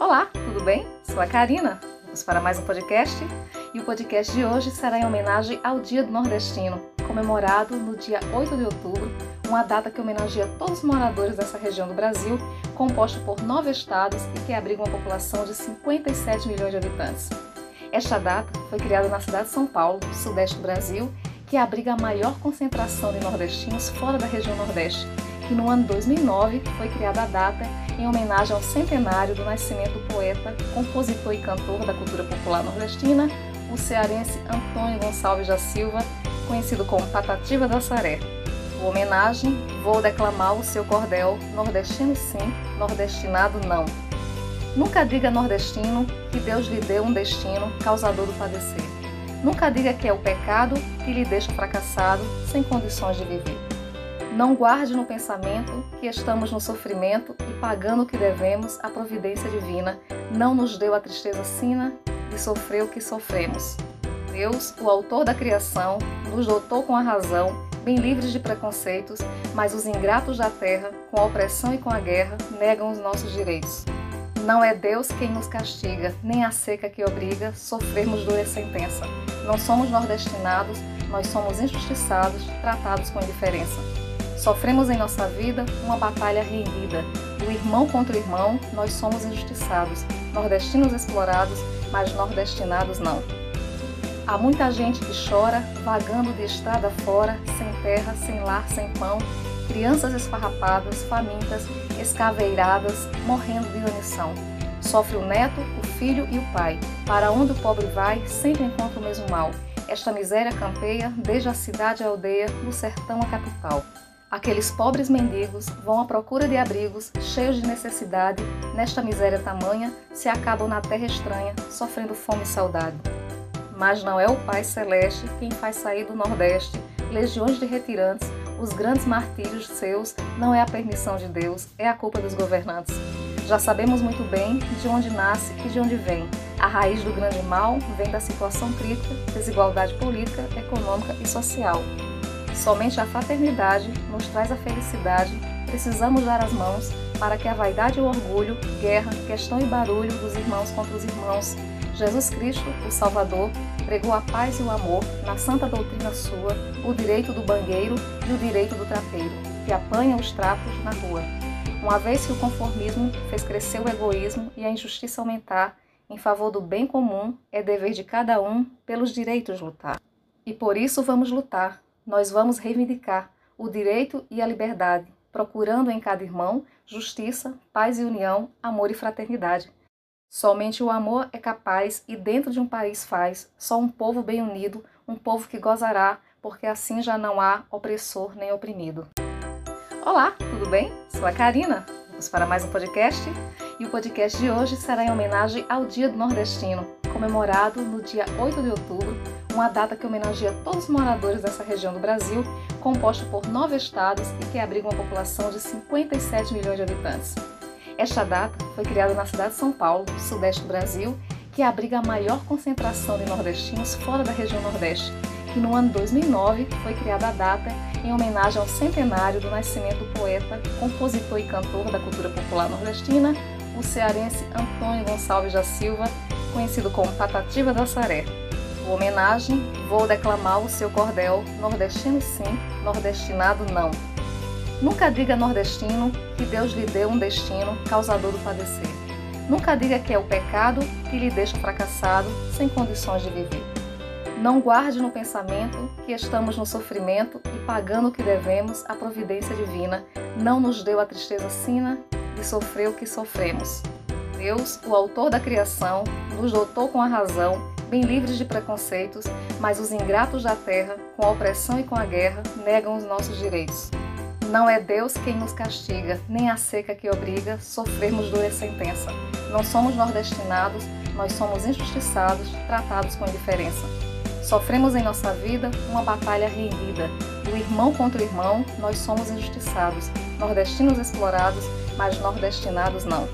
Olá, tudo bem? Sou a Karina. Vamos para mais um podcast e o podcast de hoje será em homenagem ao Dia do Nordestino, comemorado no dia 8 de outubro, uma data que homenageia todos os moradores dessa região do Brasil, composto por nove estados e que abriga uma população de 57 milhões de habitantes. Esta data foi criada na cidade de São Paulo, sudeste do Brasil, que abriga a maior concentração de nordestinos fora da região Nordeste, que no ano 2009 foi criada a data em homenagem ao centenário do nascimento do poeta, compositor e cantor da cultura popular nordestina, o cearense Antônio Gonçalves da Silva, conhecido como Patativa da Saré. Por homenagem, vou declamar o seu cordel Nordestino sim, nordestinado não. Nunca diga nordestino que Deus lhe deu um destino causador do padecer. Nunca diga que é o pecado que lhe deixa fracassado, sem condições de viver. Não guarde no pensamento que estamos no sofrimento e pagando o que devemos, a providência divina não nos deu a tristeza sina de sofrer o que sofremos. Deus, o autor da criação, nos dotou com a razão, bem livres de preconceitos, mas os ingratos da terra, com a opressão e com a guerra, negam os nossos direitos. Não é Deus quem nos castiga, nem a seca que obriga sofrermos dura sentença. Não somos nordestinados, nós somos injustiçados, tratados com indiferença. Sofremos em nossa vida uma batalha rendida. Do irmão contra o irmão, nós somos injustiçados, nordestinos explorados, mas nordestinados não. Há muita gente que chora, vagando de estrada fora, sem terra, sem lar, sem pão, crianças esfarrapadas, famintas, escaveiradas, morrendo de inanição. Sofre o neto, o filho e o pai. Para onde o pobre vai, sempre encontra o mesmo mal. Esta miséria campeia, desde a cidade à aldeia, do sertão à capital. Aqueles pobres mendigos vão à procura de abrigos, cheios de necessidade, nesta miséria tamanha, se acabam na terra estranha, sofrendo fome e saudade. Mas não é o Pai Celeste quem faz sair do Nordeste legiões de retirantes, os grandes martírios seus, não é a permissão de Deus, é a culpa dos governantes. Já sabemos muito bem de onde nasce e de onde vem. A raiz do grande mal vem da situação crítica, desigualdade política, econômica e social. Somente a fraternidade nos traz a felicidade. Precisamos dar as mãos para que a vaidade e o orgulho, guerra, questão e barulho dos irmãos contra os irmãos. Jesus Cristo, o Salvador, pregou a paz e o amor na santa doutrina sua, o direito do bangueiro e o direito do trapeiro, que apanha os trapos na rua. Uma vez que o conformismo fez crescer o egoísmo e a injustiça aumentar, em favor do bem comum, é dever de cada um pelos direitos lutar. E por isso vamos lutar, nós vamos reivindicar o direito e a liberdade, procurando em cada irmão justiça, paz e união, amor e fraternidade. Somente o amor é capaz e dentro de um país faz, só um povo bem unido, um povo que gozará, porque assim já não há opressor nem oprimido. Olá, tudo bem? Sou a Karina. Vamos para mais um podcast e o podcast de hoje será em homenagem ao Dia do Nordestino, comemorado no dia 8 de outubro, uma data que homenageia todos os moradores dessa região do Brasil, composta por nove estados e que abriga uma população de 57 milhões de habitantes. Esta data foi criada na cidade de São Paulo, sudeste do Brasil, que abriga a maior concentração de nordestinos fora da região Nordeste, que no ano 2009 foi criada a data em homenagem ao centenário do nascimento do poeta, compositor e cantor da cultura popular nordestina, o cearense Antônio Gonçalves da Silva, conhecido como Patativa da Saré. Homenagem, vou declamar o seu cordel Nordestino sim, nordestinado não. Nunca diga nordestino que Deus lhe deu um destino causador do padecer. Nunca diga que é o pecado que lhe deixa fracassado, sem condições de viver. Não guarde no pensamento que estamos no sofrimento e pagando o que devemos, a providência divina não nos deu a tristeza sina de sofrer o que sofremos. Deus, o autor da criação, nos dotou com a razão bem livres de preconceitos, mas os ingratos da terra, com a opressão e com a guerra, negam os nossos direitos. Não é Deus quem nos castiga, nem a seca que obriga sofrermos dura sentença. Não somos nordestinados, nós somos injustiçados, tratados com indiferença. Sofremos em nossa vida uma batalha rendida. Do irmão contra o irmão, nós somos injustiçados, nordestinos explorados, mas nordestinados não.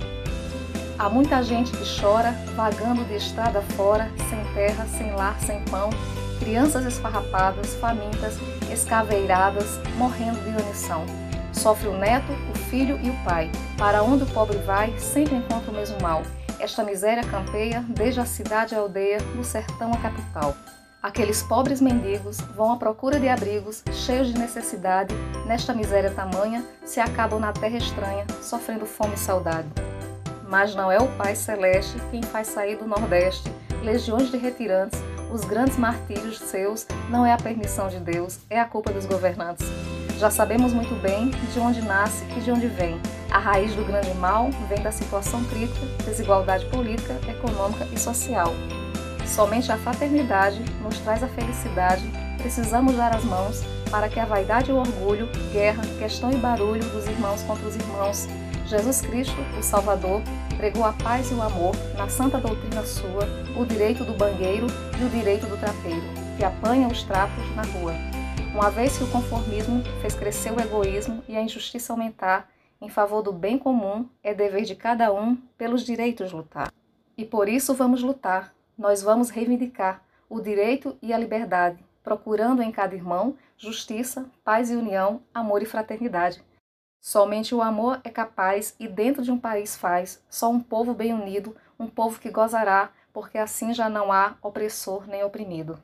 Há muita gente que chora, vagando de estrada fora, sem terra, sem lar, sem pão, crianças esfarrapadas, famintas, escaveiradas, morrendo de inanição. Sofre o neto, o filho e o pai. Para onde o pobre vai, sempre encontra o mesmo mal. esta miséria campeia desde a cidade à aldeia, do sertão à capital. Aqueles pobres mendigos vão à procura de abrigos, cheios de necessidade, nesta miséria tamanha, se acabam na terra estranha, sofrendo fome e saudade. Mas não é o Pai Celeste quem faz sair do Nordeste legiões de retirantes, os grandes martírios seus, não é a permissão de Deus, é a culpa dos governantes. Já sabemos muito bem de onde nasce e de onde vem. A raiz do grande mal vem da situação crítica, desigualdade política, econômica e social. Somente a fraternidade nos traz a felicidade. Precisamos dar as mãos para que a vaidade e o orgulho, guerra, questão e barulho dos irmãos contra os irmãos, Jesus Cristo, o Salvador, pregou a paz e o amor na santa doutrina sua, o direito do bangueiro e o direito do trapeiro, que apanha os trapos na rua. Uma vez que o conformismo fez crescer o egoísmo e a injustiça aumentar, em favor do bem comum, é dever de cada um pelos direitos lutar. E por isso vamos lutar, nós vamos reivindicar o direito e a liberdade, procurando em cada irmão justiça, paz e união, amor e fraternidade. Somente o amor é capaz e dentro de um país faz, só um povo bem unido, um povo que gozará, porque assim já não há opressor nem oprimido.